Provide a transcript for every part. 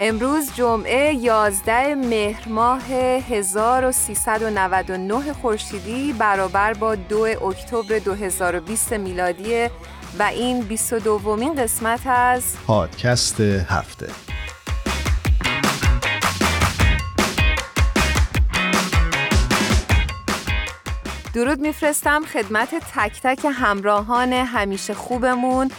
امروز جمعه 11 مهر ماه 1399 خورشیدی برابر با 2 اکتبر 2020 میلادی و این 22 دومین قسمت از پادکست هفته. درود میفرستم خدمت تک تک همراهان همیشه خوبمون.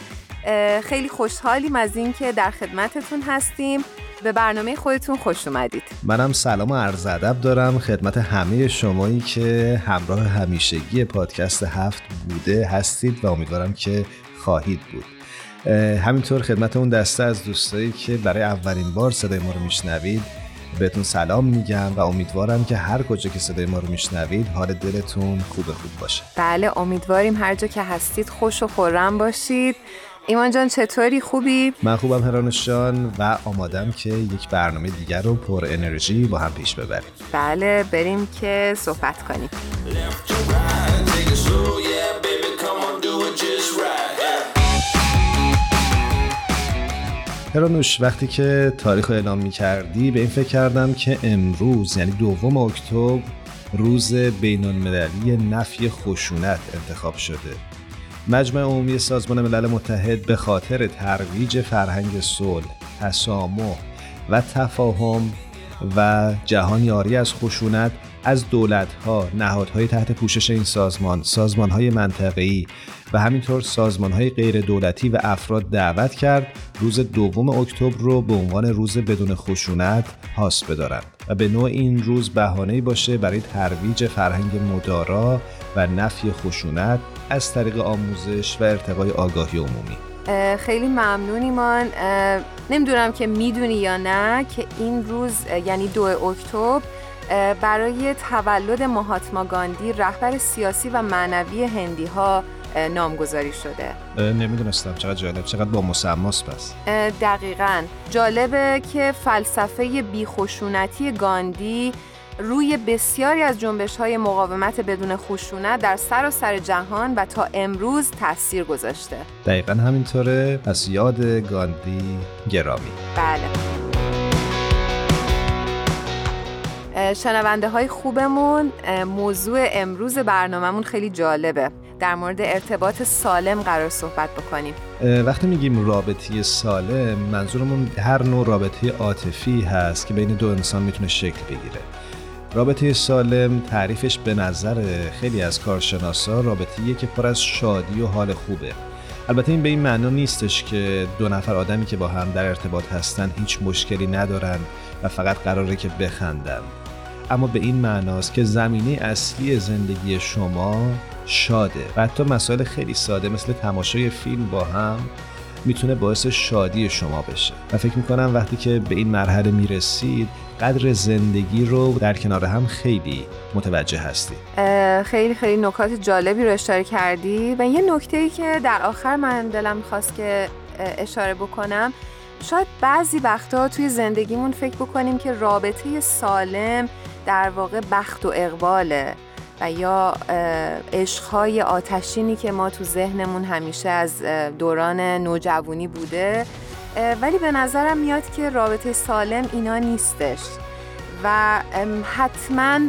خیلی خوشحالیم از اینکه در خدمتتون هستیم. به برنامه خودتون خوش اومدید. منم سلام و عرض ادب دارم. خدمت همه شمایی که همراه همیشگی پادکست هفت بوده هستید و امیدوارم که خواهید بود. همینطور خدمت اون دسته از دوستایی که برای اولین بار صدای ما رو میشنوید بهتون سلام میگم و امیدوارم که هر کجا که صدای ما رو میشنوید حال دلتون خوب خوب باشه. بله امیدواریم هر جا که هستید خوش و خورم باشید. ایمان جان چطوری؟ خوبی؟ من خوبم هرانش جان و آمادم که یک برنامه دیگر رو پر انرژی با هم پیش ببریم. بله بریم که صحبت کنیم. هرانوش وقتی که تاریخ رو اعلام می کردی به این فکر کردم که امروز یعنی دوم اکتبر روز بین المللی نفی خشونت انتخاب شده. مجمع عمومی سازمان ملل متحد به خاطر ترویج فرهنگ صلح، تسامح و تفاهم و جهان یاری از خشونت از دولتها، نهادهای تحت پوشش این سازمان، سازمانهای منطقه‌ای و همینطور سازمانهای غیر دولتی و افراد دعوت کرد روز دوم اکتبر رو به عنوان روز بدون خشونت حاس بدارند و به نوع این روز بهانه‌ای باشه برای ترویج فرهنگ مدارا و نفی خشونت از طریق آموزش و ارتقای آگاهی عمومی. خیلی ممنون ایمان نمی‌دونم که می‌دونی یا نه که این روز یعنی دو اکتبر برای تولد مهاتما گاندی رهبر سیاسی و معنوی هندی ها نامگذاری شده. نمی‌دونستم. چقدر جالب. چقدر با مسماس پس. دقیقا. جالبه که فلسفه بیخشونتی گاندی روی بسیاری از جنبش های مقاومت بدون خشونت در سراسر سر جهان و تا امروز تاثیر گذاشته. دقیقا همینطوره. پس یاد گاندی گرامی. بله. شنونده های خوبمون موضوع امروز برنامهمون خیلی جالبه. در مورد ارتباط سالم قرار صحبت بکنیم. وقتی میگیم رابطه سالم منظورمون هر نوع رابطه عاطفی هست که بین دو انسان می‌تونه شکل بگیره. رابطه سالم تعریفش به نظر خیلی از کارشناسا رابطه‌ایه که پر از شادی و حال خوبه. البته این به این معنا نیستش که دو نفر آدمی که با هم در ارتباط هستن هیچ مشکلی ندارن و فقط قراره که بخندن. اما به این معناست که زمینه اصلی زندگی شما شاده و حتی مسائل خیلی ساده مثل تماشای فیلم با هم می‌تونه باعث شادی شما بشه. و فکر می‌کنم وقتی که به این مرحله می‌رسید قدر زندگی رو در کنار هم خیلی متوجه هستی. خیلی خیلی نکات جالبی رو اشاره کردی و یه نکته ای که در آخر من دلم می‌خواست که اشاره بکنم شاید بعضی وقتا توی زندگیمون فکر بکنیم که رابطه سالم در واقع بخت و اقباله و یا عشقهای آتشینی که ما تو ذهنمون همیشه از دوران نوجوانی بوده ولی به نظرم میاد که رابطه سالم اینا نیستش. و حتما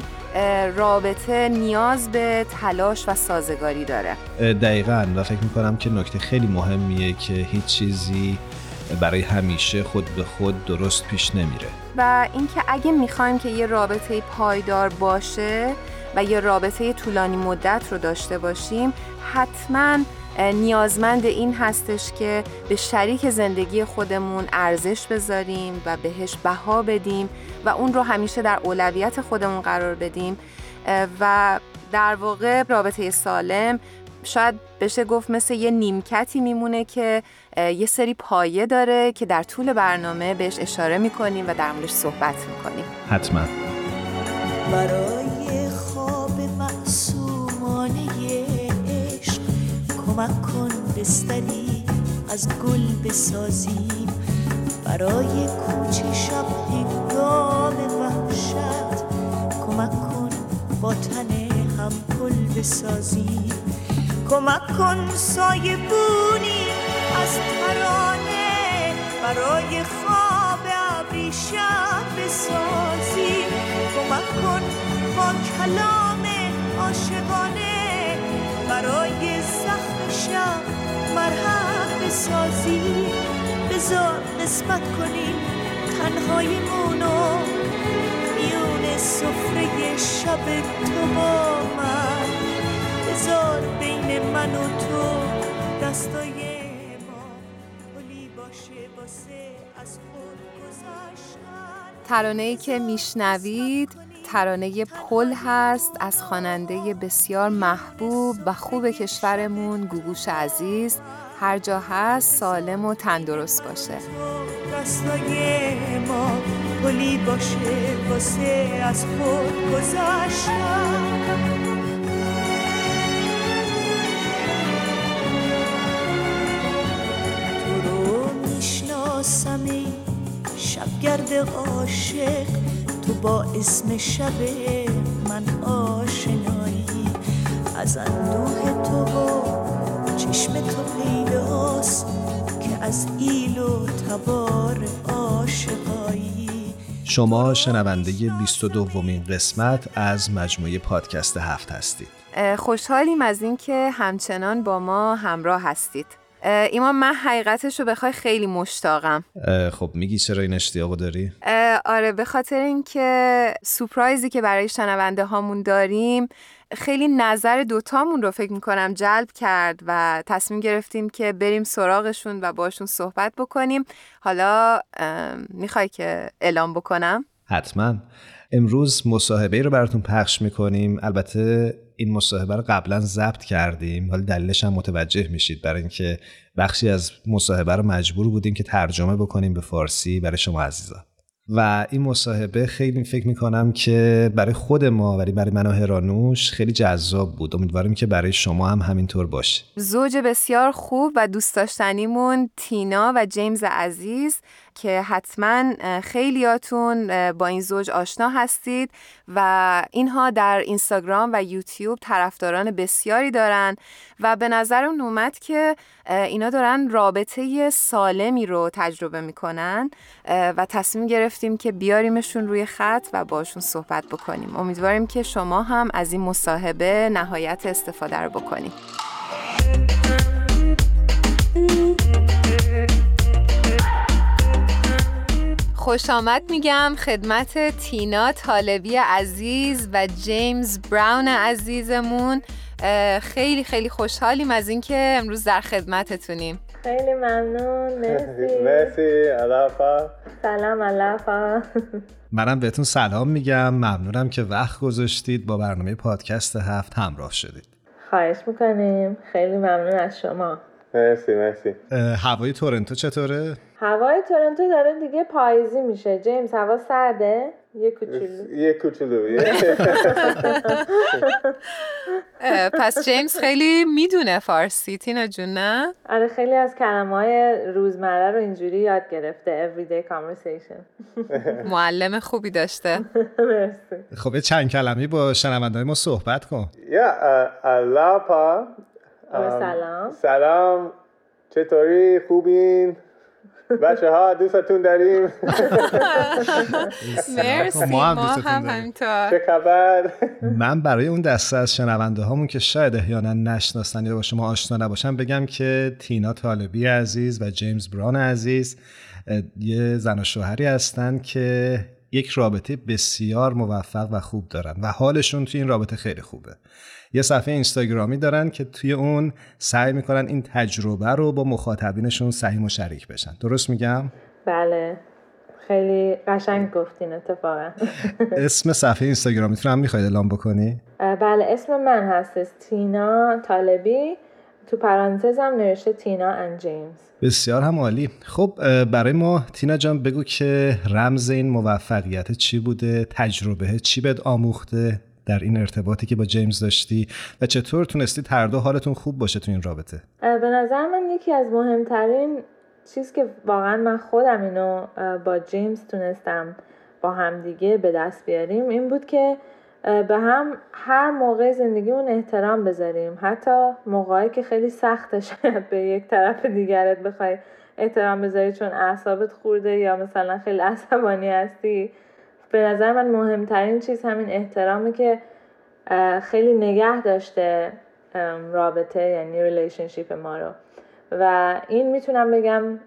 رابطه نیاز به تلاش و سازگاری داره. دقیقا. و فکر می‌کنم که نکته خیلی مهمیه که هیچ چیزی برای همیشه خود به خود درست پیش نمیره. و اینکه اگه می‌خوایم که یه رابطه پایدار باشه و یه رابطه طولانی مدت رو داشته باشیم حتما نیازمند این هستش که به شریک زندگی خودمون ارزش بذاریم و بهش بها بدیم و اون رو همیشه در اولویت خودمون قرار بدیم. و در واقع رابطه سالم شاید بشه گفت مثل یه نیمکتی میمونه که یه سری پایه داره که در طول برنامه بهش اشاره می‌کنیم و در موردش صحبت می‌کنیم. حتما. برای کمک کن بستری از گل بسازیم. برای کوچه شب هنگام وحشت کمک کن با تن هم گل بسازیم. کمک کن سایه بونی از ترانه برای خواب ابریشم بسازیم. کمک کن با کلام عاشقانه برای زخم شب مرهم بسازیم بذار قسمت کنیم تنهاییمونو. میون سفره شب تو با من. بذار بین من و تو دستای ما باشه واسه از خود گذاشتن ترانه ای که میشنوید ترانه پل هست از خواننده بسیار محبوب و خوب کشورمون گوگوش عزیز. هر جا هست سالم و تندرست باشه. ما عاشق. تو با اسم شب من آشنایی. از اندوه تو با چشم تو پیداست که از ایل و تبار عاشقایی. شما شنونده 22 دومین قسمت از مجموعه پادکست هفت هستید. خوشحالیم از اینکه همچنان با ما همراه هستید. ایمان من حقیقتش رو بخوای خیلی مشتاقم خب میگی چرا این اشتیاقو داری؟ آره به خاطر اینکه سپرایزی که برای شنونده هامون داریم خیلی نظر دوتامون رو فکر می‌کنم جلب کرد و تصمیم گرفتیم که بریم سراغشون و باشون صحبت بکنیم حالا می‌خوای که اعلام بکنم؟ حتما امروز مصاحبه رو براتون پخش می‌کنیم البته این مصاحبه رو قبلا ضبط کردیم. حالا دلیلش هم متوجه میشید. برای اینکه بخشی از مصاحبه رو مجبور بودیم که ترجمه بکنیم به فارسی برای شما عزیزان و این مصاحبه خیلی فکر می‌کنم که برای خود ما ولی برای من و هرانوش خیلی جذاب بود. امیدوارم که برای شما هم همینطور باشه. زوج بسیار خوب و دوست داشتنیمون تینا و جیمز عزیز. که حتما خیلیاتون با این زوج آشنا هستید و اینها در اینستاگرام و یوتیوب طرفداران بسیاری دارن و به نظر اون اومد که اینا دارن رابطه سالمی رو تجربه می‌کنن و تصمیم گرفتیم که بیاریمشون روی خط و باشون صحبت بکنیم. امیدواریم که شما هم از این مصاحبه نهایت استفاده رو بکنید خوش آمد میگم خدمت تینا طالبی عزیز و جیمز براون عزیزمون. خیلی خیلی خوشحالیم از اینکه امروز در خدمتتونیم. خیلی ممنون. مرسی. مرسی. علافا سلام علافا منم بهتون سلام میگم. ممنونم که وقت گذاشتید با برنامه پادکست هفت همراه شدید. خواهش می‌کنیم. خیلی ممنون از شما. مرسی مرسی. هوای تورنتو چطوره؟ هوای تورنتو داره دیگه پاییزی میشه. جیمز هوا سرده؟ یه کوچولو. یه کوچولو. پس جیمز خیلی می‌دونه فارسی تینا جون نه؟ آره خیلی از کلمه های روزمره رو اینجوری یاد گرفته. everyday conversation. معلم خوبی داشته. مرسی. خب چند کلمی با شنوندهای ما صحبت کن. یا الاپا سلام. سلام. چطوری؟ خوبین؟ بچه ها دوستتون داریم. مرسی ما هم. همینطور. چه خبر؟ من برای اون دسته از شنونده هامون که شاید احیانا نشناسن یا با شما آشنا نباشن بگم که تینا طالبی عزیز و جیمز بران عزیز یه زن و شوهری هستن که یک رابطه بسیار موفق و خوب دارن و حالشون توی این رابطه خیلی خوبه. یه صفحه اینستاگرامی دارن که توی اون سعی می‌کنن این تجربه رو با مخاطبینشون سهیم و شریک بشن. درست میگم؟ بله. خیلی قشنگ گفتین اتفاقا. اسم صفحه اینستاگرامیتون هم می‌خواید اعلام بکنی؟ بله اسم من هستش تینا طالبی. تو پرانتزم نوشته تینا ان جیمز. بسیار هم عالی. خب برای ما تینا جان بگو که رمز این موفقیت چی بوده تجربه چی بهت آموخته در این ارتباطی که با جیمز داشتی و چطور تونستید هر دو حالتون خوب باشه تو این رابطه؟ به نظر من یکی از مهمترین چیز که واقعا من خودم اینو با جیمز تونستم با همدیگه به دست بیاریم این بود که به هم هر موقع زندگیمون احترام بذاریم. حتی موقعی که خیلی سخته شاید به یک طرف دیگرت بخوای احترام بذاری چون اعصابت خورده یا مثلا خیلی عصبانی هستی به نظر من مهمترین چیز همین احترامه که خیلی نگه داشته رابطه یعنی relationship ما رو. و این می‌تونم بگم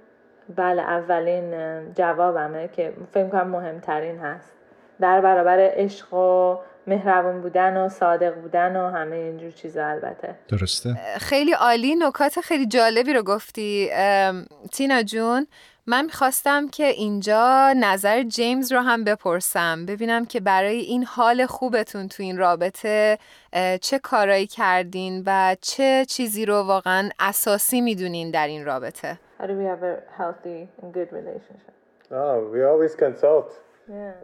بله اولین جوابمه که فکر کنم مهمترین هست. در برابر عشق و مهربون بودن و صادق بودن و همه اینجور چیزا البته. درسته. خیلی عالی. نکات خیلی جالبی رو گفتی. تینا جون من می‌خواستم که اینجا نظر جیمز رو هم بپرسم. ببینم که برای این حال خوبتون تو این رابطه چه کارایی کردین و چه چیزی رو واقعا اساسی می‌دونین در این رابطه. How do we have a healthy and good relationship? oh, we always consult.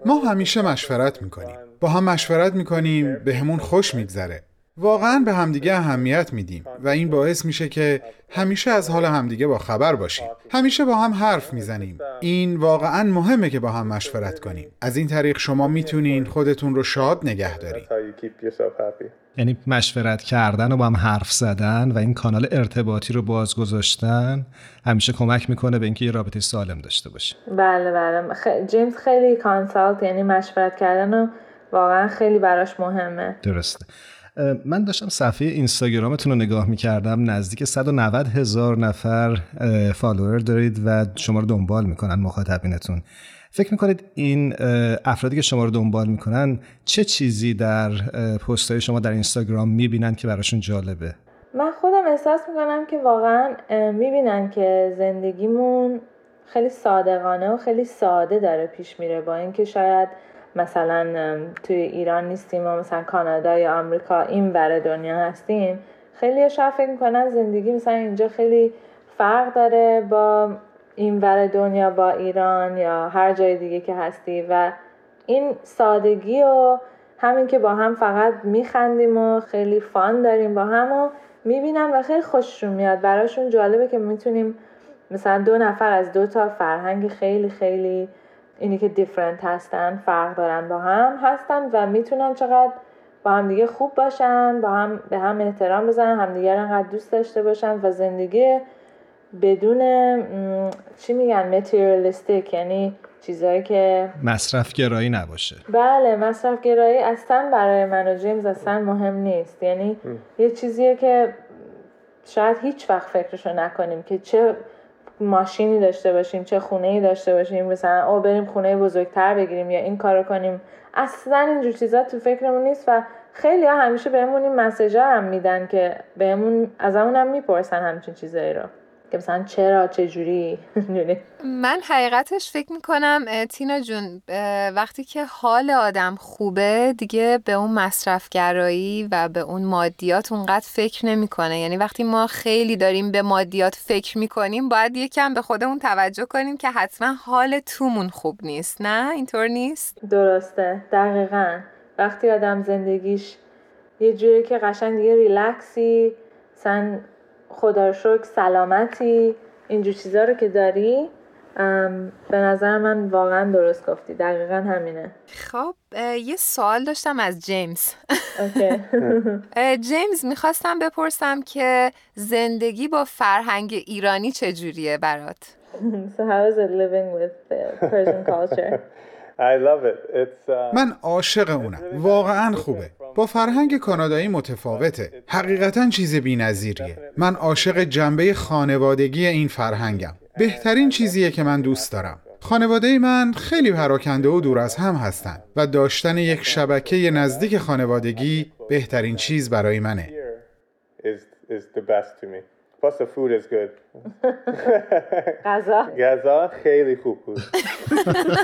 ما همیشه مشورت می‌کنیم. با هم مشورت می‌کنیم به همون خوش میگذره. واقعا به همدیگه اهمیت میدیم و این باعث میشه که همیشه از حال همدیگه با خبر باشیم. همیشه با هم حرف می‌زنیم. این واقعا مهمه که با هم مشورت کنیم. از این طریق شما می‌تونین خودتون رو شاد نگه happy یعنی مشورت کردن و با هم حرف زدن و این کانال ارتباطی رو باز گذاشتن همیشه کمک می‌کنه به اینکه یه رابطه سالم داشته باشه. بله بله. خ... جیمز خیلی کانسالت یعنی مشورت کردن و واقعا خیلی براش مهمه. درسته. من داشتم صفحه اینستاگرامتون رو نگاه می‌کردم نزدیک 190 هزار نفر فالوور دارید و شما رو دنبال می‌کنن مخاطبینتون. فکر می‌کنید این افرادی که شما رو دنبال می‌کنن چه چیزی در اه، پستهای شما در اینستاگرام می‌بینن که براشون جالبه؟ من خودم احساس می‌کنم که واقعا می‌بینن که زندگیمون خیلی صادقانه و خیلی ساده داره پیش میره با اینکه شاید مثلا توی ایران نیستیم و مثلا کانادا یا آمریکا این ور دنیا هستیم خیلی شاید فکر می‌کنن زندگی مثلا اینجا خیلی فرق داره با این ور دنیا با ایران یا هر جای دیگه که هستی و این سادگی و همین که با هم فقط میخندیم و خیلی فان داریم با هم و می‌بینن و خیلی خوششون میاد. براشون جالبه که می‌تونیم مثلا دو نفر از دو تا فرهنگ خیلی خیلی اینی که دیفرنت هستن فرق دارن با هم هستن و می‌تونن چقدر با هم دیگه خوب باشن با هم به هم احترام بزنن همدیگه رو انقدر دوست داشته باشن و زندگی بدون م، چی میگن متریالیستیک یعنی چیزایی که مصرف گرایی نباشه. بله مصرف گرایی اصلا برای من و جیمز اصلا مهم نیست. یعنی یه چیزیه که شاید هیچ وقت فکرشو نکنیم که چه ماشینی داشته باشیم چه خونه ای داشته باشیم مثلا او بریم خونه بزرگتر بگیریم یا این کارو کنیم. اصلا اینجور چیزا تو فکرمون نیست و خیلی ها همیشه بهمون این مسیجا هم میدن که بهمون از هم می‌پرسن همچین چیزایی رو. که مثلا چرا چه جوری من حقیقتش فکر می‌کنم تینا جون وقتی که حال آدم خوبه دیگه به اون مصرفگرایی و به اون مادیات اونقدر فکر نمی‌کنه. یعنی وقتی ما خیلی داریم به مادیات فکر می‌کنیم باید یکم به خودمون توجه کنیم که حتما حال تومون خوب نیست. نه؟ اینطور نیست؟ درسته. دقیقا. وقتی آدم زندگیش یه جوری که قشنگ دیگه ریلکسی سن خدا رو شکر سلامتی. اینجور چیزا رو که داری به نظر من واقعا درست گفتی. دقیقا همینه. خب یه سوال داشتم از جیمز. جیمز می‌خواستم بپرسم که زندگی با فرهنگ ایرانی چجوریه برات؟ so how is it living with the Persian culture? I love it. It's uh, من عاشق اونم. واقعا خوبه. با فرهنگ کانادایی متفاوته. حقیقتا چیز بی‌نظیریه. من عاشق جنبه خانوادگی این فرهنگم. بهترین چیزیه که من دوست دارم. خانواده من خیلی پراکنده و دور از هم هستن و داشتن یک شبکه نزدیک خانوادگی بهترین چیز برای منه. Plus the food is good. غذا غذا خیلی خوب بود.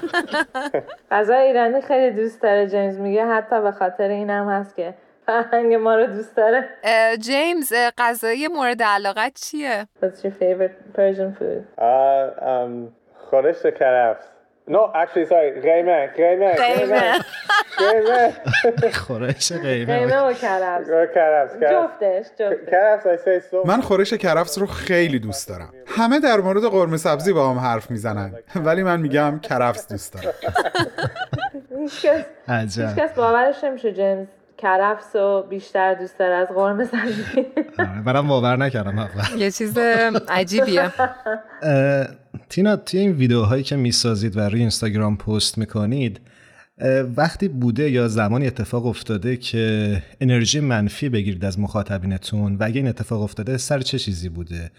غذا ایرانی خیلی دوست داره جیمز میگه حتی به خاطر این هم هست که فرهنگ ما رو دوست داره جیمز غذای مورد علاقت چیه؟ What's your favorite Persian food? Uh, um, خورش کرفس. No, actually, sorry. قیمه. قیمه. قیمه. خورش قیمه قیمه و کرفس. کرفس. جفتش کرفس. من خورش کرفس رو خیلی دوست دارم. همه در مورد قرمه سبزی با هم حرف می‌زنن ولی من میگم کرفس دوست دارم. هیچکس باورش نمیشه جیمز کرفس رو بیشتر دوست داره از قرمه سبزی. آره، منم باور نکردم یه چیز عجیبیه. تینا توی این ویدیوهایی که می‌سازید و روی اینستاگرام پست می‌کنید وقتی بوده یا زمانی اتفاق افتاده که انرژی منفی بگیرید از مخاطبینتون و اگه این اتفاق افتاده سر چه چیزی بوده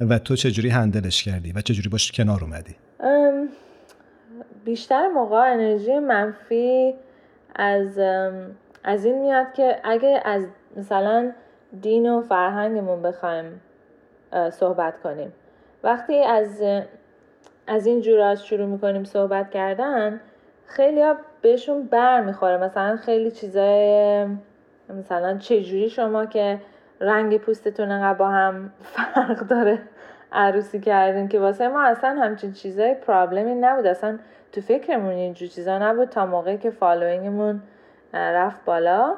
و تو چجوری هندلش کردی و چجوری باش کنار اومدی؟ بیشتر موقع انرژی منفی از از این میاد که اگه از مثلا دین و فرهنگمون بخوایم صحبت کنیم. وقتی از از این جورا شروع می‌کنیم صحبت کردن خیلی ها بهشون بر می‌خوره. مثلا خیلی چیزای مثلا چجوری شما که رنگ پوستتون انقدر با هم فرق داره عروسی کردین که واسه ما اصلا همچین چیزای problem ی نبود. اصلا تو فکرمون اینجور چیزا نبود تا موقعی که following مون رفت بالا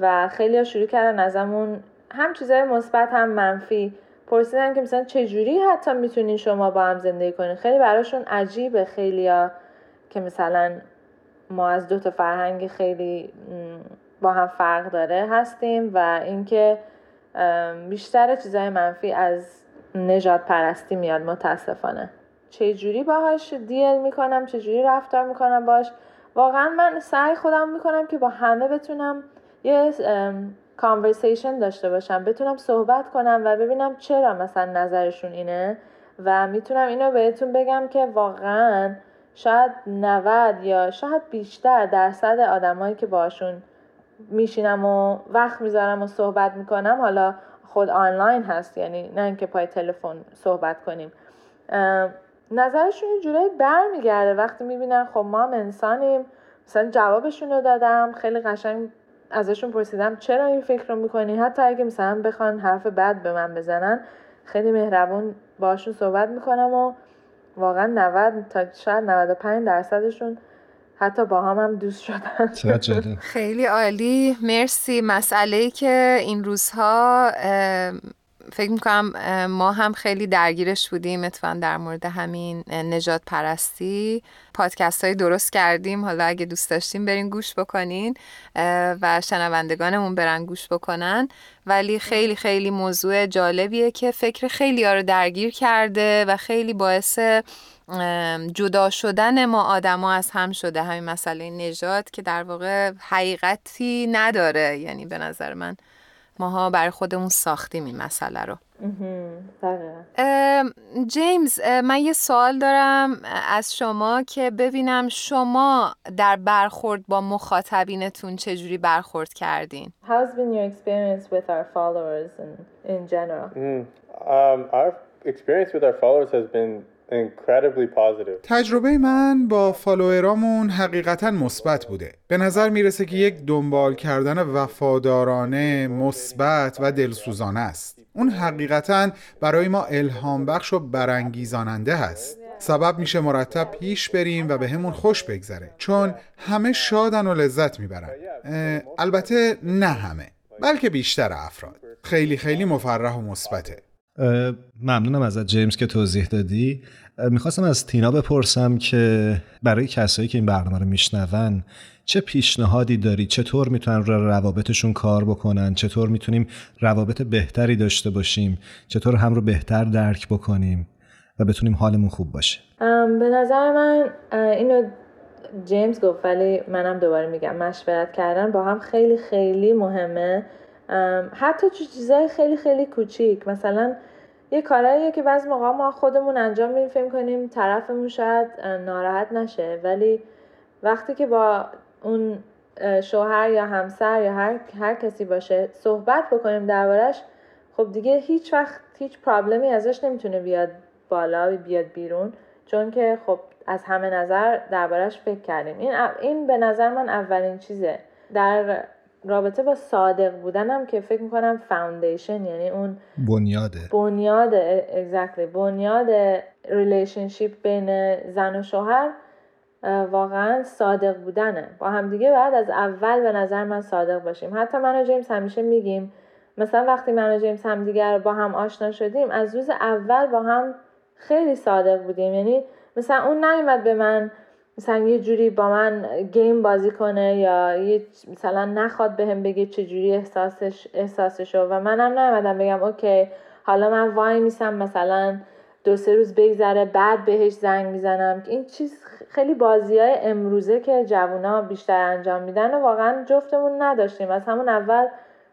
و خیلی شروع کردن ازمون هم چیزای مثبت هم منفی پرسیدن که مثلا چجوری حتی می‌تونین شما با هم زندگی کنین. خیلی براشون عجیبه. خیلی که مثلا ما از دو تا فرهنگ خیلی با هم فرق داره هستیم و اینکه بیشتر چیزای منفی از نجات پرستی میاد متاسفانه. چجوری باهاش دیل می‌کنم چجوری رفتار می‌کنم باش؟ واقعا من سعی خودم می‌کنم که با همه بتونم یه کانورسیشن داشته باشم بتونم صحبت کنم و ببینم چرا مثلا نظرشون اینه و می‌تونم اینو بهتون بگم که واقعا شاید 90 یا شاید بیشتر درصد آدمایی که باشون میشینم و وقت می‌ذارم و صحبت می‌کنم حالا خود آنلاین هست یعنی نه اینکه پای تلفن صحبت کنیم. نظرشون یه جورایی برمیگرده. وقتی می‌بینن خب ما هم انسانیم مثلا جوابشون رو دادم خیلی قشنگ ازشون پرسیدم چرا این فکر رو می‌کنی؟ حتی اگه مثلا بخوان حرف بد به من بزنن خیلی مهربون باشون صحبت می‌کنم و واقعا 90 تا شاید 95 درصدشون حتی با هم هم دوست شدن. خیلی عالی. مرسی. مسئله ای که این روزها فکر می‌کنم ما هم خیلی درگیرش بودیم اتفاقا در مورد همین نجات پرستی پادکست های درست کردیم. حالا اگه دوست داشتیم برین گوش بکنین و شنوندگانمون برن گوش بکنن. ولی خیلی خیلی موضوع جالبیه که فکر خیلی ها رو درگیر کرده و خیلی باعث جدا شدن ما آدما از هم شده. همین مسئله نژاد که در واقع حقیقتی نداره. یعنی به نظر من ماها بر خودمون ساختیم این مسئله رو جیمز من یه سوال دارم از شما که ببینم شما در برخورد با مخاطبینتون چجوری برخورد کردین How's been your experience with our followers in, in general? Mm. Um, our experience with our followers has been تجربه من با فالوورامون حقیقتا مثبت بوده. به نظر می‌رسه که یک دنبال کردن وفادارانه مثبت و دلسوزانه است. اون حقیقتا برای ما الهام بخش و برانگیزاننده هست. سبب میشه مرتب پیش بریم و به همون خوش بگذره. چون همه شادن و لذت می‌برن. البته نه همه بلکه بیشتر افراد. خیلی خیلی مفرح و مثبته. ممنونم ازت جیمز که توضیح دادی. می‌خواستم از تینا بپرسم که برای کسایی که این برنامه رو میشنون چه پیشنهادی داری؟ چطور می‌تونن رو روابطشون کار بکنن؟ چطور می‌تونیم روابط بهتری داشته باشیم؟ چطور هم رو بهتر درک بکنیم و بتونیم حالمون خوب باشه؟ به نظر من اینو جیمز گفت ولی منم دوباره میگم. مشورت کردن با هم خیلی خیلی مهمه. حتی چیزای خیلی خیلی کوچیک. مثلا یه کارهاییه که بعض موقع ما خودمون انجام میدیم فکر کنیم طرفمون شاید ناراحت نشه. ولی وقتی که با اون شوهر یا همسر یا هر, هر کسی باشه صحبت بکنیم دربارش خب دیگه هیچ وقت هیچ problem ی ازش نمی‌تونه بیاد بالا بیاد بیرون. چون که خب از همه نظر دربارش فکر کردیم. این, این به نظر من اولین چیزه. در رابطه با صادق بودنم که فکر می‌کنم foundation یعنی اون بنیاده. بنیاد exactly بنیاد relationship بین زن و شوهر واقعا صادق بودنه. با همدیگه بعد از اول به نظر من صادق باشیم. حتی من و جیمز همیشه میگیم مثلا وقتی من و جیمز همدیگر با هم آشنا شدیم از روز اول با هم خیلی صادق بودیم. یعنی مثلا اون نیومد به من مثلا یه جوری با من گیم بازی کنه یا یه مثلا نخواد بهم به بگه چه جوری احساسش احساسشو و منم نیومدم بگم اوکی حالا من وای میسم مثلا دو سه روز بگذره بعد بهش زنگ می‌زنم. این چیز خیلی بازی های امروزه که جوونا بیشتر انجام میدن و واقعا جفتمون نداشتیم. از همون اول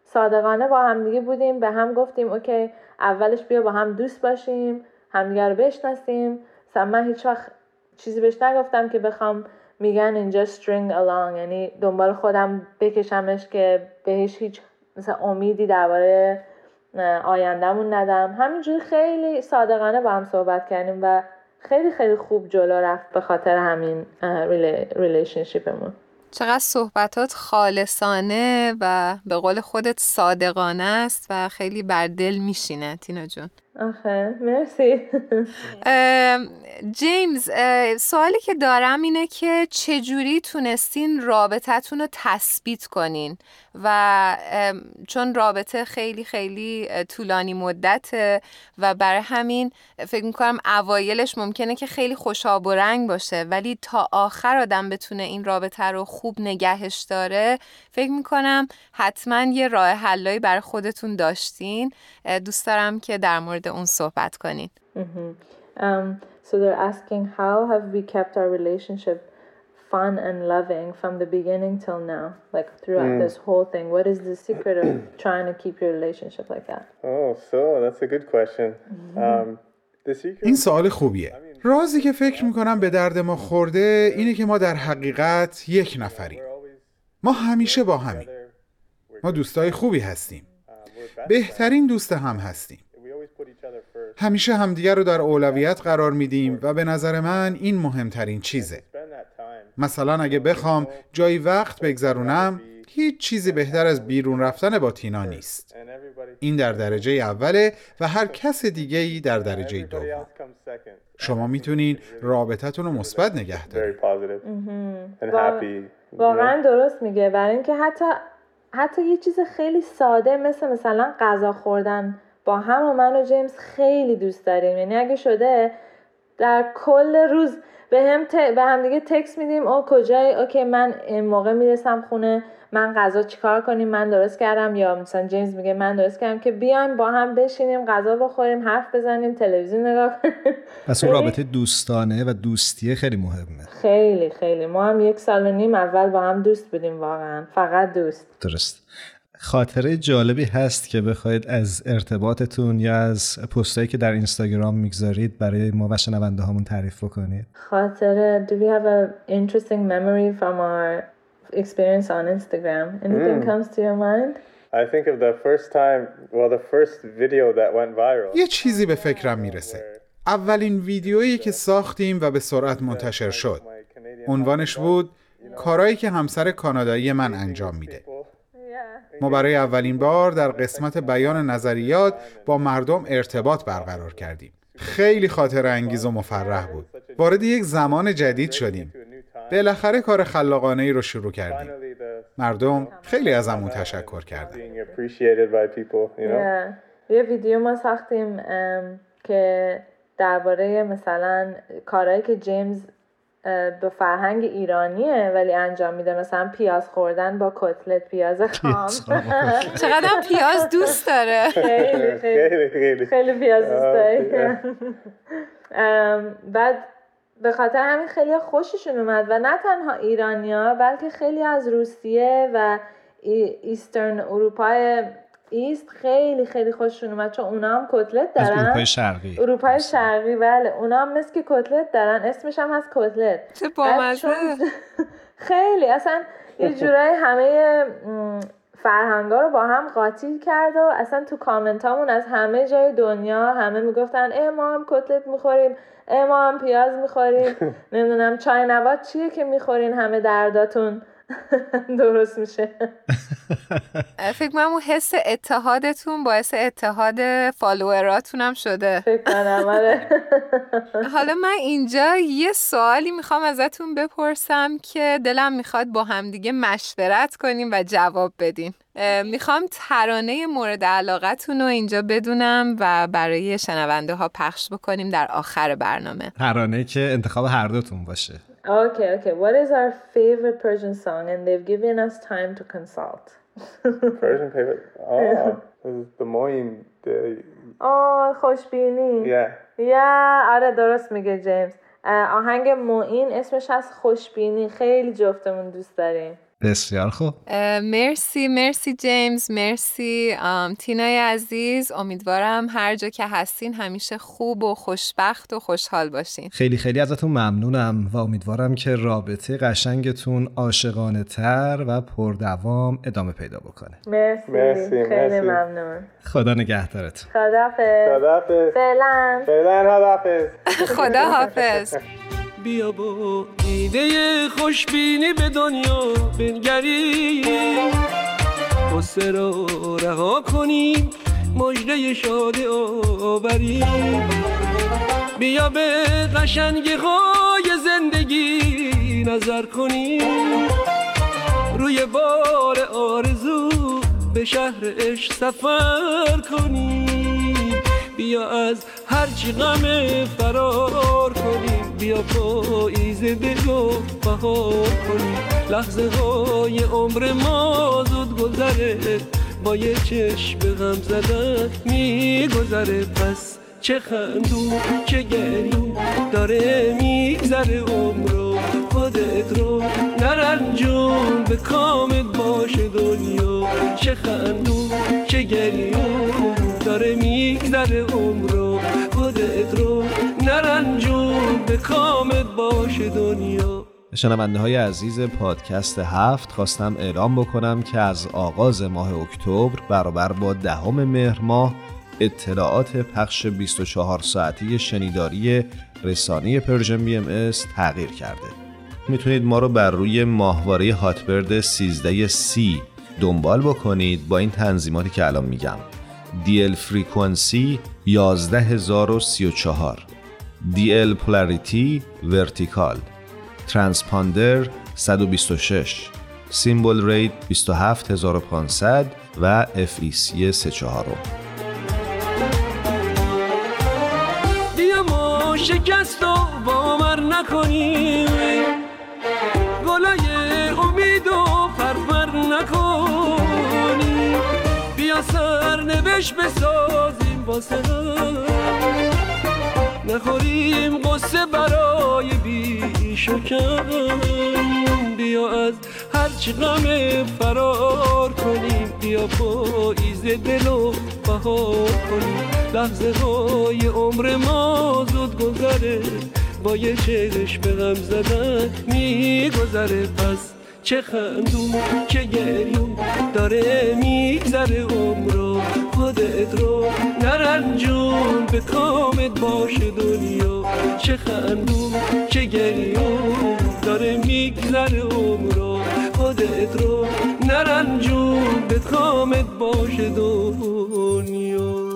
صادقانه با همدیگه بودیم به هم گفتیم اوکی اولش بیا با هم دوست باشیم همدیگه رو بشناسیم. مثلا من هیچ وقت چیزی بهش نگفتم که بخوام میگن اینجا string along یعنی دنبال خودم بکشمش که بهش هیچ مثلا امیدی درباره آیندهمون ندم. همینجوری خیلی صادقانه با هم صحبت کردیم و خیلی خیلی خوب جلو رفت به خاطر همین ریلیشنشیپمون چقدر صحبتات خالصانه و به قول خودت صادقانه است و خیلی بر دل میشینه تینا جون. آخه مرسی. جیمز سوالی که دارم اینه که چجوری تونستین رابطتون رو تثبیت کنین؟ و چون رابطه خیلی خیلی طولانی مدته و برای همین فکر می‌کنم اوایلش ممکنه که خیلی خوشاب و رنگ باشه ولی تا آخر آدم بتونه این رابطه رو خوب نگهش داره فکر می‌کنم حتما یه راه حلایی برای خودتون داشتین دوست دارم که در مورد اون صحبت کنین um, so they're asking how have we kept our relationship fun and loving from the beginning till now like throughout mm. this whole thing what is the secret of trying to keep your relationship like that oh so that's a good question um, the secret... این سوال خوبیه رازی که فکر می‌کنم به درد ما خورده اینه که ما در حقیقت یک نفریم ما همیشه با همیم. ما دوستای خوبی هستیم. بهترین دوست هم هستیم. همیشه همدیگر رو در اولویت قرار میدیم و به نظر من این مهمترین چیزه. مثلا اگه بخوام جایی وقت بگذرونم هیچ چیزی بهتر از بیرون رفتن با تینا نیست. این در درجه اوله و هر کس دیگه ای در درجه دوم. شما می‌تونین رابطتون رو مثبت نگه دارید. واقعا درست میگه. برای اینکه حتی حتی یه چیز خیلی ساده مثل مثلا غذا خوردن. با هم و من و جیمز خیلی دوست داریم. یعنی اگه شده در کل روز به هم, ت... به هم دیگه تکس میدیم. او کجای اوکی من این موقع می‌رسم خونه. من غذا چیکار کنیم؟ من درست کردم؟ یا مثلا جیمز میگه من درست کردم که بیایم با هم بشینیم غذا بخوریم حرف بزنیم تلویزیون نگاه کنیم. پس اون رابطه دوستانه و دوستیه خیلی مهمه. خیلی خیلی. ما هم یک سال و نیم اول با هم دوست بودیم واقعا. فقط دوست. درست. خاطره جالبی هست که بخواید از ارتباطتون یا از پستایی که در اینستاگرام می‌گذارید برای ما و شنونده هامون تعریف بکنید. خاطره do we have an interesting memory from our experience on Instagram? Anything mm. comes to your mind? I think of the first time well the first video that went viral. یه چیزی به فکرم می‌رسه. اولین ویدیویی که ساختیم و به سرعت منتشر شد. عنوانش بود کارایی که همسر کانادایی من انجام میده. ما برای اولین بار در قسمت بیان نظریات با مردم ارتباط برقرار کردیم. خیلی خاطر انگیز و مفرح بود. وارد یک زمان جدید شدیم. بالاخره کار خلاقانه ای رو شروع کردیم. مردم خیلی ازمون تشکر کردن. یه ویدیو ما ساختیم که درباره مثلا کارهایی که جیمز به فرهنگ ایرانیه ولی انجام میده. مثلا پیاز خوردن با کتلت پیاز خام. چقدر پیاز دوست داره. خیلی خیلی. خیلی پیاز دوست داره بعد به خاطر همین خیلی خوششون اومد. و نه تنها ایرانیا بلکه خیلی از روسیه و eastern اروپای east خیلی خیلی خوششون اومد چون اونا هم کتلت دارن. اروپای شرقی. اروپای شرقی بله. اونا هم مثل که کتلت دارن. اسمش هم هست کتلت. چه بامزه. خیلی. اصلا یه جورای همه فرهنگا رو با هم قاطی کرد و اصلا تو کامنت همون از همه جای دنیا همه می‌گفتن ای ما هم کتلت می‌خوریم. ای ما هم پیاز می‌خوریم. نمی‌دونم چای نبات چیه که می‌خورین همه درداتون؟ درست میشه. فکر کنم اون حس اتحادتون باعث اتحاد فالووراتون هم شده. آره. حالا من اینجا یه سوالی می‌خوام ازتون بپرسم که دلم می‌خواد با همدیگه مشورت کنیم و جواب بدین. می‌خوام ترانه مورد علاقتون رو اینجا بدونم و برای شنونده ها پخش بکنیم در آخر برنامه. ترانه که انتخاب هر دوتون باشه. Okay, okay. What is our favorite Persian song? And they've given us time to consult. Persian favorite? Oh, the Moim. The... Oh, خوشبینی. Yeah. Yeah, آره درست میگه جیمز. آهنگ موین اسمش هست خوشبینی خیلی جفتمون دوست داریم بسیار خوب. مرسی مرسی جیمز مرسی تینای عزیز. امیدوارم هر جا که هستین همیشه خوب و خوشبخت و خوشحال باشین. خیلی خیلی ازتون ممنونم و امیدوارم که رابطه قشنگتون عاشقانه تر و پردوام ادامه پیدا بکنه. مرسی, مرسی، خیلی مرسی. ممنون. خدا نگهدارتون. خدافظ خدافز فعلا. فعلا خدافز خدا حافظ بیا با ایده خوشبینی به دنیا بنگری. قصه را رها کنیم مجده شاد آوریم بیا به قشنگی های زندگی نظر کنیم روی بار آرزو به شهر عشق سفر کنیم بیا از هرچی غم فرار کنیم بیا پاییز دل و بهار کنیم لحظه های عمر ما زود گذره. با یه چشم غم زدن میگذره. پس چه خندون چه گریون داره میگذره عمرو. خودت رو نرنجون به کامت باشه دنیا. چه خندون چه گریون داره میگذره عمرو. خودت رو نرنجون به کامت باشه دنیا. شنونده های عزیز پادکست هفت خواستم اعلام بکنم که از آغاز ماه اکتبر برابر با دهم مهر ماه اطلاعات پخش 24 ساعتی شنیداری رسانه Persian BM تغییر کرده. می‌تونید ما رو بر روی ماهواره هاتبرد 13 C دنبال بکنید با این تنظیماتی که الان میگم. DL frequency 11034 DL polarity vertical transponder 126 symbol rate 27500 و FEC 34 بیا ما شکست و باور نکنیم. گلای امید و پرپر نکنیم. بیا سرنوشت بسازیم واسه. هم. نخوریم قصه برای بیش و کم. بیا از هرچی غم فرار کنیم. بیا پاییز دل و بهار کنیم. لحظه های عمر ما زود گذره با یه چشم به غم زدن میگذره. پس چه خندون چه گریون داره میگذره عمرو. خودت رو نرنجون به کامت باشه دنیا. چه خندون چه گریون. داره میگذره عمرو خودت رو نرنجون به کامت باشه دنیا.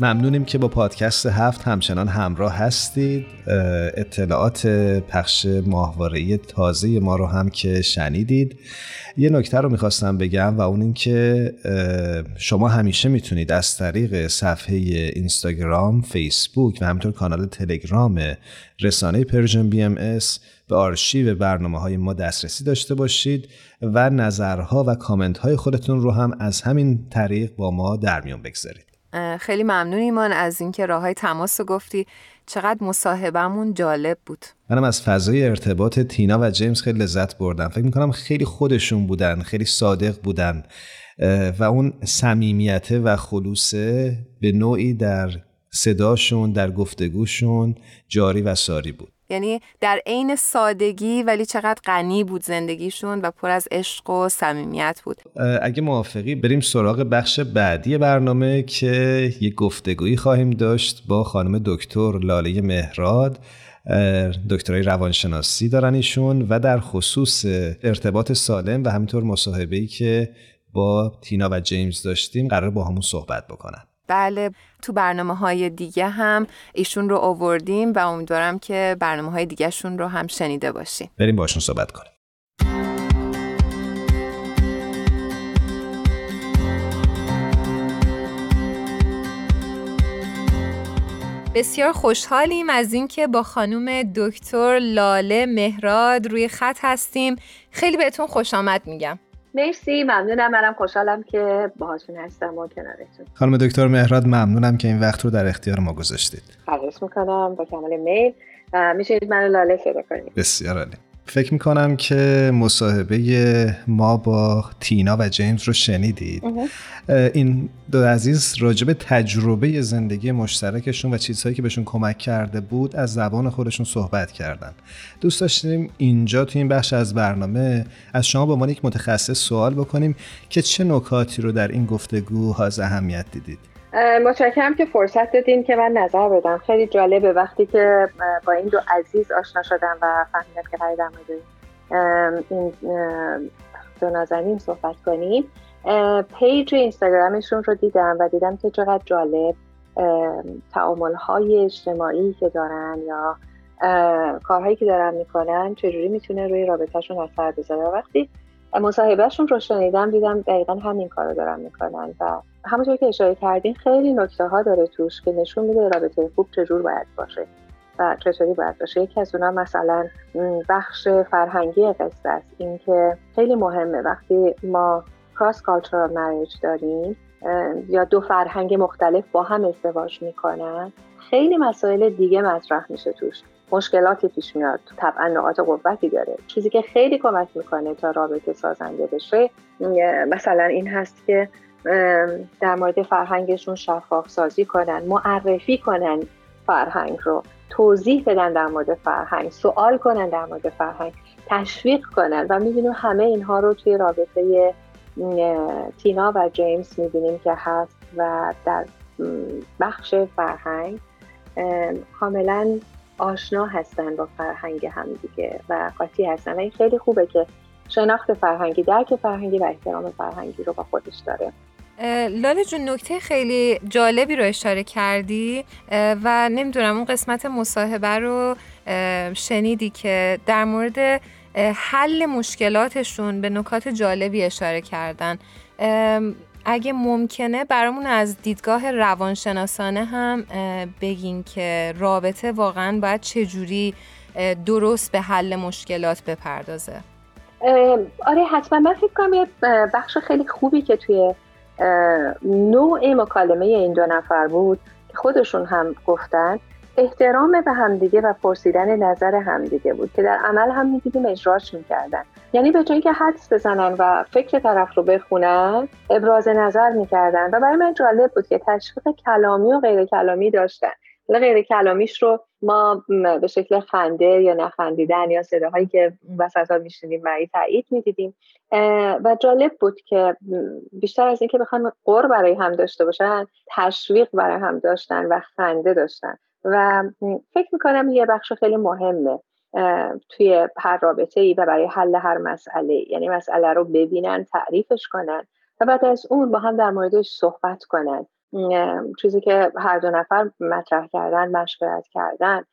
ممنونیم که با پادکست هفت همچنان همراه هستید. اطلاعات پخش ماهواره تازه ما رو هم که شنیدید. یه نکته رو می‌خواستم بگم و اون این که شما همیشه می‌تونید از طریق صفحه اینستاگرام، فیسبوک و همینطور کانال تلگرام رسانه Persian BMS به آرشیو برنامه های ما دسترسی داشته باشید و نظرها و کامنت های خودتون رو هم از همین طریق با ما در میون بگذارید. خیلی ممنون ایمان از اینکه راه های تماس رو گفتی. چقدر مصاحبمون جالب بود. منم از فضای ارتباط تینا و جیمز خیلی لذت بردم. فکر می‌کنم خیلی خودشون بودن خیلی صادق بودن. و اون صمیمیت و خلوصه به نوعی در صداشون در گفتگوشون جاری و ساری بود. یعنی در عین سادگی ولی چقدر غنی بود زندگیشون و پر از عشق و صمیمیت بود. اگه موافقی بریم سراغ بخش بعدی برنامه که یک گفتگویی خواهیم داشت با خانم دکتر لاله مهراد. دکترای روانشناسی دارن ایشون و در خصوص ارتباط سالم و همینطور مصاحبه‌ای که با تینا و جیمز داشتیم قرار با همون صحبت بکنن. بله. تو برنامه های دیگه هم ایشون رو آوردیم و امیدوارم که برنامه های دیگه شون رو هم شنیده باشیم بریم باشون صحبت کنیم. بسیار خوشحالیم از اینکه با خانم دکتر لاله مهراد روی خط هستیم. خیلی بهتون خوش آمد میگم. مرسی ممنونم. منم خوشحالم که باهاتون هستم و کنارتون. خانم دکتر مهراد ممنونم که این وقت رو در اختیار ما گذاشتید. خواهش می‌کنم. با کمال میل. و میشید من لاله صدا کنید. بسیار عالی. فکر می‌کنم که مصاحبه ما با تینا و جیمز رو شنیدید. این دو عزیز راجب تجربه زندگی مشترکشون و چیزهایی که بهشون کمک کرده بود از زبان خودشون صحبت کردن. دوست داشتیم اینجا تو این بخش از برنامه از شما به عنوان یک متخصص سوال بکنیم که چه نکاتی رو در این گفتگو از اهمیت دیدید. متشکرم که فرصت دادین که من نظر بدم. خیلی جالبه وقتی که با این دو عزیز آشنا شدم و فهمیدم که قرار در این دو نازنین صحبت کنیم. پیج اینستاگرامشون رو دیدم و دیدم که چقدر جالب تعامل های اجتماعی که دارن یا کارهایی که دارن می‌کنن چجوری می‌تونه روی رابطهشون اثر بذاره. وقتی مصاحبهشون رو شنیدم دیدم دقیقا همین کار رو دارن می‌کنن و همونطور که اشاره کردین خیلی نکته ها داره توش که نشون میده رابطه خوب چجور باید باشه و چطوری باید باشه. یکی از اونا مثلا بخش فرهنگی قصه است. اینکه خیلی مهمه وقتی ما کراس کالچورال مریج داریم یا دو فرهنگ مختلف با هم ازدواج می‌کنن خیلی مسائل دیگه مطرح میشه توش. مشکلاتی پیش میاد. طبعا نقاط قوتی داره. چیزی که خیلی کمک می‌کنه تا رابطه سازنده بشه مثلا این هست که در مورد فرهنگشون شفاف سازی کنن معرفی کنن فرهنگ رو. توضیح بدن در مورد فرهنگ سوال کنن در مورد فرهنگ تشویق کنن. و می‌بینیم همه اینها رو توی رابطه تینا و جیمز می‌بینیم که هست و در بخش فرهنگ کاملا آشنا هستن با فرهنگ همدیگه و قاطی هستن. و این خیلی خوبه که شناخت فرهنگی درک فرهنگی و احترام فرهنگی رو با خودش داره. لاله جون نکته خیلی جالبی رو اشاره کردی و نمی‌دونم اون قسمت مصاحبه رو شنیدی که در مورد حل مشکلاتشون به نکات جالبی اشاره کردن. اگه ممکنه برامون از دیدگاه روانشناسانه هم بگین که رابطه واقعا باید چجوری درست به حل مشکلات بپردازه. آره حتما. من فکر کنم یه بخش خیلی خوبی که توی نوع مکالمه این دو نفر بود که خودشون هم گفتن احترام به همدیگه و پرسیدن نظر همدیگه بود که در عمل هم می‌دیدیم اجراش می‌کردن. یعنی به جایی که حدس بزنن و فکر طرف رو بخونن ابراز نظر می‌کردن. و برای من جالب بود که تشویق کلامی و غیر کلامی داشتن. حالا غیر کلامیش رو ما به شکل خنده یا نخندیدن یا صداهایی که وسط ها میشنیدیم برای تایید می‌دیدیم. و جالب بود که بیشتر از اینکه بخوان قر برای هم داشته باشن تشویق برای هم داشتن و خنده داشتن. و فکر می‌کنم یه بخش خیلی مهمه. توی هر رابطه ای و برای حل هر مسئله. یعنی مسئله رو ببینن تعریفش کنن و بعد از اون با هم در موردش صحبت کنن. چیزی که هر دو نفر مطرح کردن مشورت کردن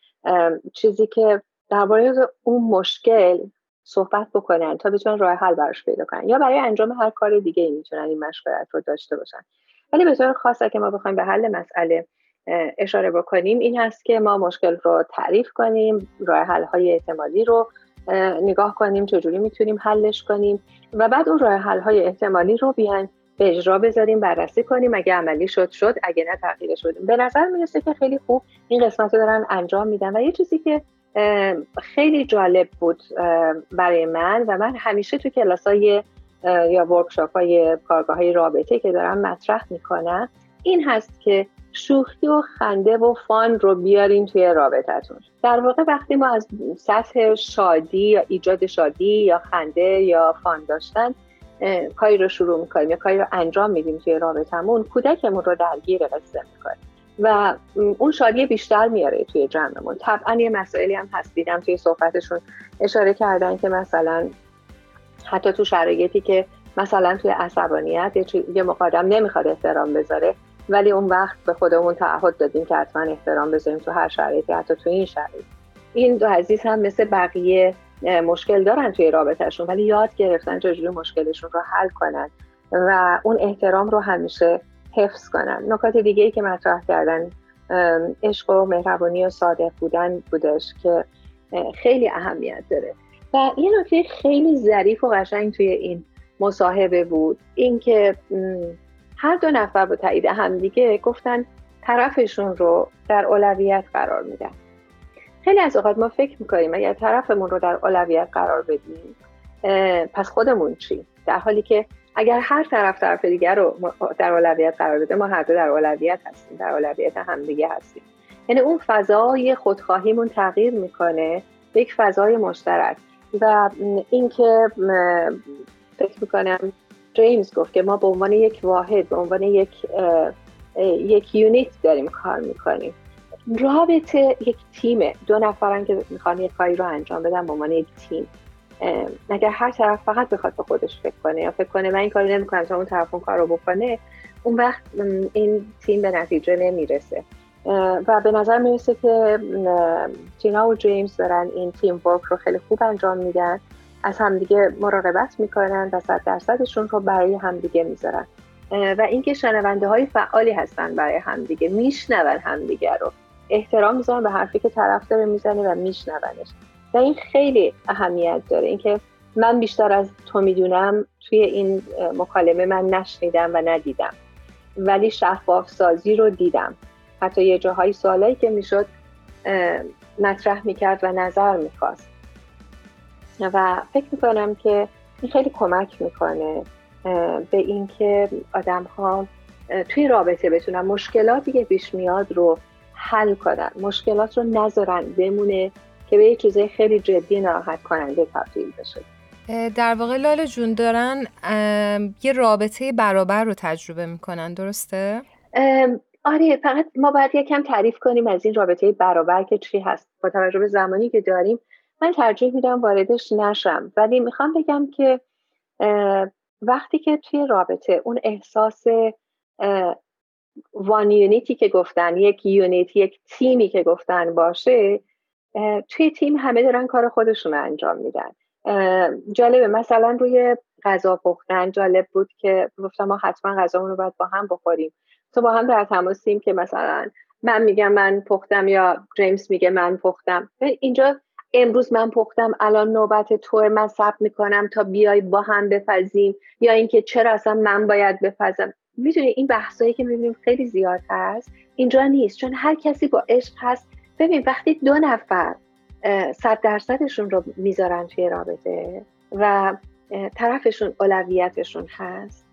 چیزی که درباره اون مشکل صحبت بکنن تا بتونن راه حل براش پیدا کنن. یا برای انجام هر کار دیگه ای می‌تونن این مشورت رو داشته باشن. ولی به طور خاص که ما بخوایم به حل مسئله اشاره بکنیم این هست که ما مشکل رو تعریف کنیم راه حل های احتمالی رو نگاه کنیم چجوری می‌تونیم حلش کنیم و بعد اون راه حل های احتمالی رو بیان به اجرا بذاریم بررسی کنیم اگه عملی شد شد اگه نه تغییر شدیم به نظر می‌رسه که خیلی خوب این قسمت رو دارن انجام میدن و یه چیزی که خیلی جالب بود برای من و من همیشه تو کلاس های یا ورکشاپ های کارگاه های رابطه که دارم مطرح می‌کنم این هست که شوخی و خنده و فان رو بیارین توی رابطتون. در واقع وقتی ما از سطح شادی یا ایجاد شادی یا خنده یا فان داشتن کاری رو شروع می‌کنیم یا کاری رو انجام میدیم توی رابطمون کودکمون رو درگیر قصه می‌کنیم. و اون شادی بیشتر میاره توی جمعمون. طبعا یه مسائلی هم هست دیدم توی صحبتشون اشاره کردن که مثلا حتی تو شرایطی که مثلا توی عصبانیت یه مقادم نمی‌خواد احترام بذاره ولی اون وقت به خودمون تعهد دادیم که حتما احترام بذاریم تو هر شرایطی حتی تو این شرایط. این دو عزیز هم مثل بقیه مشکل دارن توی رابطهشون ولی یاد گرفتن چجوری مشکلشون رو حل کنن و اون احترام رو همیشه حفظ کنن. نکات دیگه ای که مطرح کردن عشق و مهربانی و صادق بودن بودش که خیلی اهمیت داره. و یه نکته خیلی ظریف و قشنگ توی این مصاحبه بود اینکه هر دو نفر با تایید همدیگه گفتن طرفشون رو در اولویت قرار میدن. خیلی از اوقات ما فکر می‌کنیم اگر طرفمون رو در اولویت قرار بدیم پس خودمون چی؟ در حالی که اگر هر طرف طرف دیگر رو در اولویت قرار بده ما هر دو در اولویت هستیم در اولویت همدیگه هستیم. یعنی اون فضای خودخواهیمون تغییر می‌کنه به یک فضای مشترک. و اینکه فکر می‌کنم جیمز گفت که ما به عنوان یک واحد به عنوان یک یک یونیت داریم کار می‌کنیم. رابطه یک تیمه. دو نفرن که می‌خوان یک کاری رو انجام بدن به عنوان یک تیم. اگر هر طرف فقط بخواد به خودش فکر کنه یا فکر کنه من این کاری نمی‌کنم تا اون طرف اون کار رو بکنه اون وقت این تیم به نتیجه نمی‌رسه. و به نظر می‌رسه که تینا و جیمز دارن این تیم ورک رو خیلی خوب انجام میدن. از همدیگه مراقبت می‌کنن و صد درصدشون رو برای همدیگه می‌ذارن. و اینکه شنونده های فعالی هستن برای همدیگه میشنون همدیگه رو. احترام می‌ذارن به حرفی که طرف داره می‌زنه و میشنونش. و این خیلی اهمیت داره. اینکه من بیشتر از تو می‌دونم توی این مکالمه من نشنیدم و ندیدم. ولی شفاف سازی رو دیدم. حتی یه جاهای سوالایی که می‌شد مطرح می‌کرد و نظر می‌خواست. و فکر می‌کنم که این خیلی کمک می‌کنه به اینکه آدم ها توی رابطه بتونن مشکلاتی که پیش میاد رو حل کنن مشکلات رو نذارن بمونه که به یه چیزای خیلی جدی ناراحت کننده تبدیل بشه در واقع لاله جون دارن یه رابطه برابر رو تجربه می‌کنن درسته؟ آره فقط ما باید یکم تعریف کنیم از این رابطه برابر که چی هست با توجه به زمانی که داریم من ترجیح میدم واردش نشم ولی می‌خوام بگم که وقتی که توی رابطه اون احساس وان یونیتی که گفتن یک یونیت یک تیمی که گفتن باشه توی تیم همه دارن کار خودشون رو انجام میدن. جالبه مثلا روی غذا پختن جالب بود که گفتم ما حتما غذامون رو باید با هم بخوریم. تو با هم در تماسیم که مثلا من میگم من پختم یا جیمز میگه من پختم. اینجا امروز من پختم الان نوبت تو من صبر می‌کنم تا بیای با هم بپزیم. یا اینکه چرا اصلا من باید بپزم؟ می‌دونی این بحثایی که می‌بینیم خیلی زیاد هست. اینجا نیست چون هر کسی با عشق هست. ببین وقتی دو نفر صد درصدشون رو می‌ذارن توی رابطه و طرفشون اولویتشون هست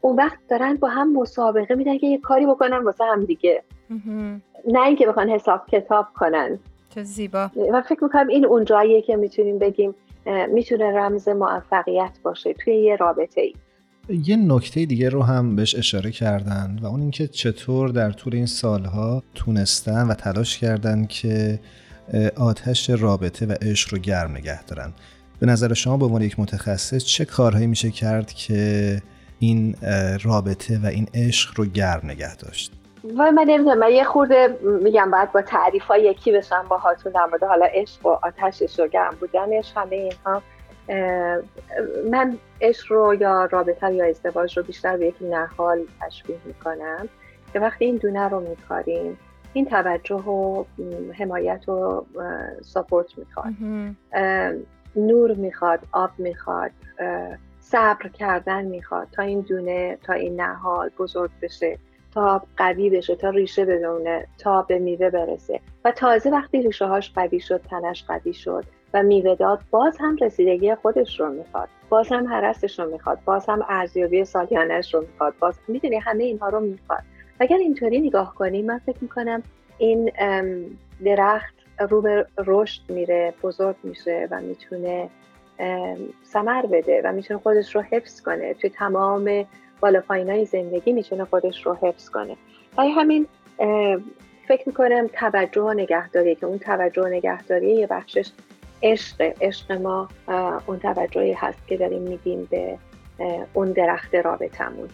اون وقت دارن با هم مسابقه میدن که یه کاری بکنن واسه هم دیگه. نه اینکه بخوان حساب کتاب کنن. چه زیبا. و فکر می‌کنم این اونجاییه که می‌تونیم بگیم می‌تونه رمز موفقیت باشه توی یه رابطه ای یه نکته دیگه رو هم بهش اشاره کردن و اون اینکه چطور در طول این سالها تونستن و تلاش کردن که آتش رابطه و عشق رو گرم نگه دارن. به نظر شما به عنوان یک متخصص چه کارهایی میشه کرد که این رابطه و این عشق رو گرم نگه داشت؟ و من نمی‌دونم من یه خورده میگم باید با تعریف های یکی بشم با هاتون در مورد حالا عشق و آتشش و گرم بودنش همه اینها. من عشق رو یا رابطه یا ازدواج رو بیشتر به یک نهال تشبیه می‌کنم که وقتی این دونه رو میکاریم این توجه و حمایت و ساپورت می‌خواد. نور می‌خواد آب می‌خواد صبر کردن می‌خواد تا این دونه تا این نهال بزرگ بشه. تا قوی بشه تا ریشه بدونه تا به میوه برسه. و تازه وقتی ریشه هاش قوی شد تنش قوی شد و میوه داد باز هم رسیدگی خودش رو می‌خواد. باز هم حرستش رو می‌خواد. باز هم ارزیابی سالیانش رو می‌خواد. باز می‌دونی همه اینها رو می‌خواد. اگر اینطوری نگاه کنیم من فکر می‌کنم این درخت رو به رشد میره بزرگ میشه و می‌تونه سمر بده و می‌تونه خودش رو حفظ کنه. توی تمام بالا پایین های زندگی می‌تونه خودش رو حفظ کنه. برای همین فکر می‌کنم توجه و نگهداری که اون توجه و نگهداری یه بخشش عشق عشق ما اون توجهی هست که داریم میدیم به اون درخت رابطمون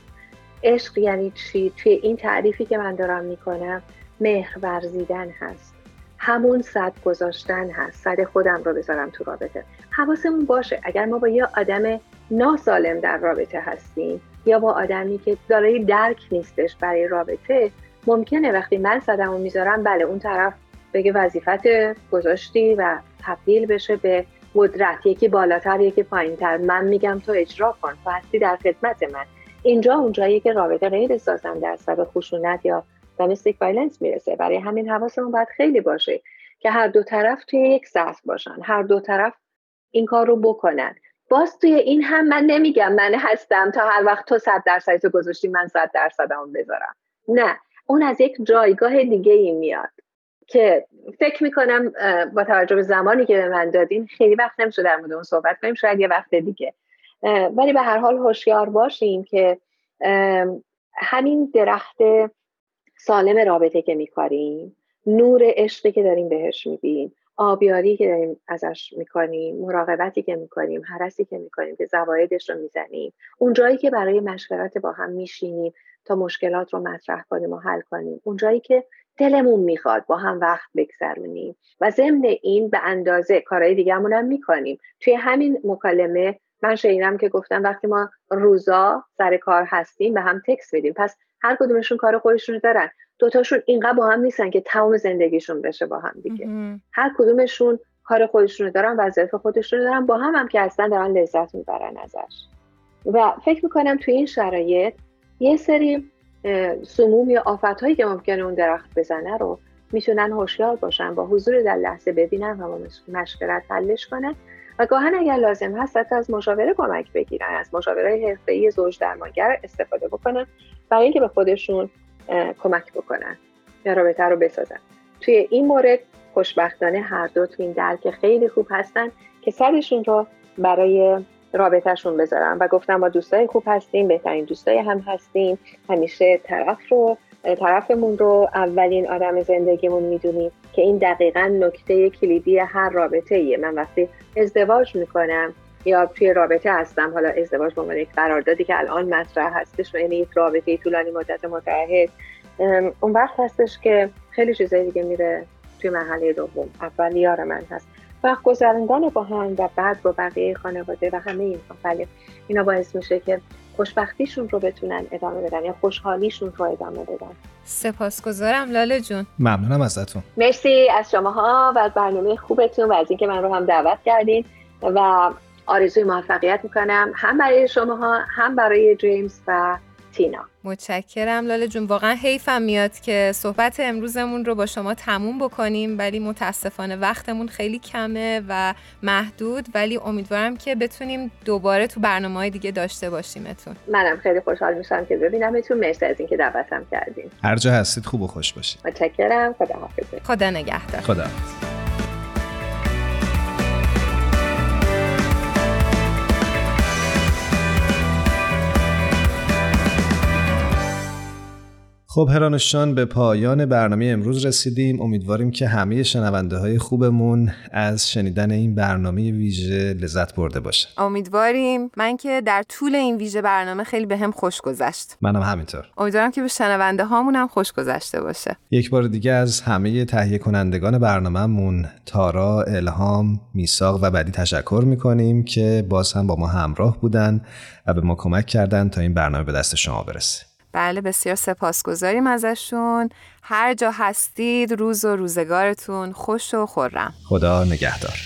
عشق یعنی چی؟ توی این تعریفی که من دارم می‌کنم مهر ورزیدن هست. همون صد گذاشتن هست. صد خودم رو بذارم تو رابطه. حواسمون باشه اگر ما با یه آدم ناسالم در رابطه هستیم یا با آدمی که دارای درک نیستش برای رابطه ممکنه وقتی من صدمو می‌ذارم بله اون طرف بگه وظیفت گذاشتی و تبدیل بشه به قدرت. یکی بالاتر یکی پایینتر. من میگم تو اجرا کن تو هستی در خدمت من. اینجا اونجایی که رابطه غیر سالم در سبب خشونت یا domestic violence می‌رسه. برای همین حواسمون باید خیلی باشه که هر دو طرف توی یک سطح باشن. هر دو طرف این کار رو بکنن. باز توی این هم من نمیگم من هستم تا هر وقت تو صد درصد تو گذاشتی من صد درصدمو بذارم. نه اون از یک جایگاه دیگه ای میاد که فکر می‌کنم با توجه به زمانی که به من دادین خیلی وقت نمیشه در مورد اون صحبت کنیم شاید یه وقت دیگه. ولی به هر حال هوشیار باشیم که همین درخت سالم رابطه که میکاریم نور عشقی که داریم بهش میدیم آبیاری که داریم ازش می‌کنیم مراقبتی که می‌کنیم حرسی که می‌کنیم که زوایدش رو می‌زنیم. اون جایی که برای مشورت با هم میشینیم تا مشکلات رو مطرح کنیم و حل کنیم. اون جایی که دلمون می‌خواد با هم وقت بگذرونیم. و ضمن این به اندازه کارهای دیگه هم می‌کنیم. توی همین مکالمه من شنیدم که گفتم وقتی ما روزا سر کار هستیم به هم تکس میدیم. پس هر کدومشون کار خودشون دارن. دوتاشون اینقدر با هم نیستن که تمام زندگیشون بشه با هم دیگه. هر کدومشون کار خودشون دارن وظیفه خودشون دارن با هم هم که اصلا دارن لذت می‌برن ازش. و فکر می‌کنم توی این شرایط یه سری سموم یا آفت هایی که ممکنه اون درخت بزنه رو می‌تونن هوشیار باشن با حضور در لحظه ببینن و مشورت حلش کنن. و گاهن اگر لازم هست حتی از مشاوره کمک بگیرن از مشاوره حرفه‌ای زوج درمانگر استفاده بکنن برای اینکه به خودشون کمک بکنن رابطه رو بسازن. توی این مورد خوشبختانه هر دو تو این درک خیلی خوب هستن که سرشون رو برای رابطهشون بذارم و گفتم با دوستای خوب هستیم بهترین دوستای هم هستیم. همیشه طرف رو طرفمون رو اولین آدم زندگیمون می‌دونیم. که این دقیقا نکته کلیدی هر رابطه ایه من وقتی ازدواج می‌کنم یا توی رابطه هستم حالا ازدواج به عنوان یک قراردادی که الان مطرح هستش و یعنی یک رابطه طولانی مدت متعهد اون وقت هستش که خیلی چیزای دیگه میره توی مرحله دوم. اول یار من هست. وقت گذراندن با هم و بعد با بقیه خانواده و همه اینها بله اینا باعث میشه که خوشبختیشون رو بتونن ادامه بدن یا خوشحالیشون رو ادامه بدن. سپاسگزارم لاله جون. ممنونم ازتون. مرسی از شماها و از برنامه خوبتون و از اینکه من رو هم دعوت کردین و آرزوی موفقیت می‌کنم هم برای شماها هم برای جیمز و تینا. متشکرم. لاله جون واقعا حیفم میاد که صحبت امروزمون رو با شما تموم بکنیم ولی متاسفانه وقتمون خیلی کمه و محدود ولی امیدوارم که بتونیم دوباره تو برنامه های دیگه داشته باشیمتون منم خیلی خوشحال میشم که ببینمتون. مرسی از اینکه دعوتم کردین. هر جا هستید خوب و خوش باشید. متشکرم. خدا حافظ خدا نگهدار. خدا خب هرانوشان به پایان برنامه امروز رسیدیم. امیدواریم که همه شنونده های خوبمون از شنیدن این برنامه ویژه لذت برده باشه امیدواریم. من که در طول این ویژه برنامه خیلی به هم خوش گذشت. منم همینطور. امیدوارم که به شنونده هامون هم خوش گذشته باشه. یک بار دیگه از همه تهیه کنندگان برنامهمون تارا الهام میساق و بعدی تشکر می‌کنیم که باز هم با ما همراه بودن و به ما کمک کردن تا این برنامه به دست شما برسه. بله بسیار سپاسگزاریم ازشون. هر جا هستید روز و روزگارتون خوش و خورم. خدا نگهدار.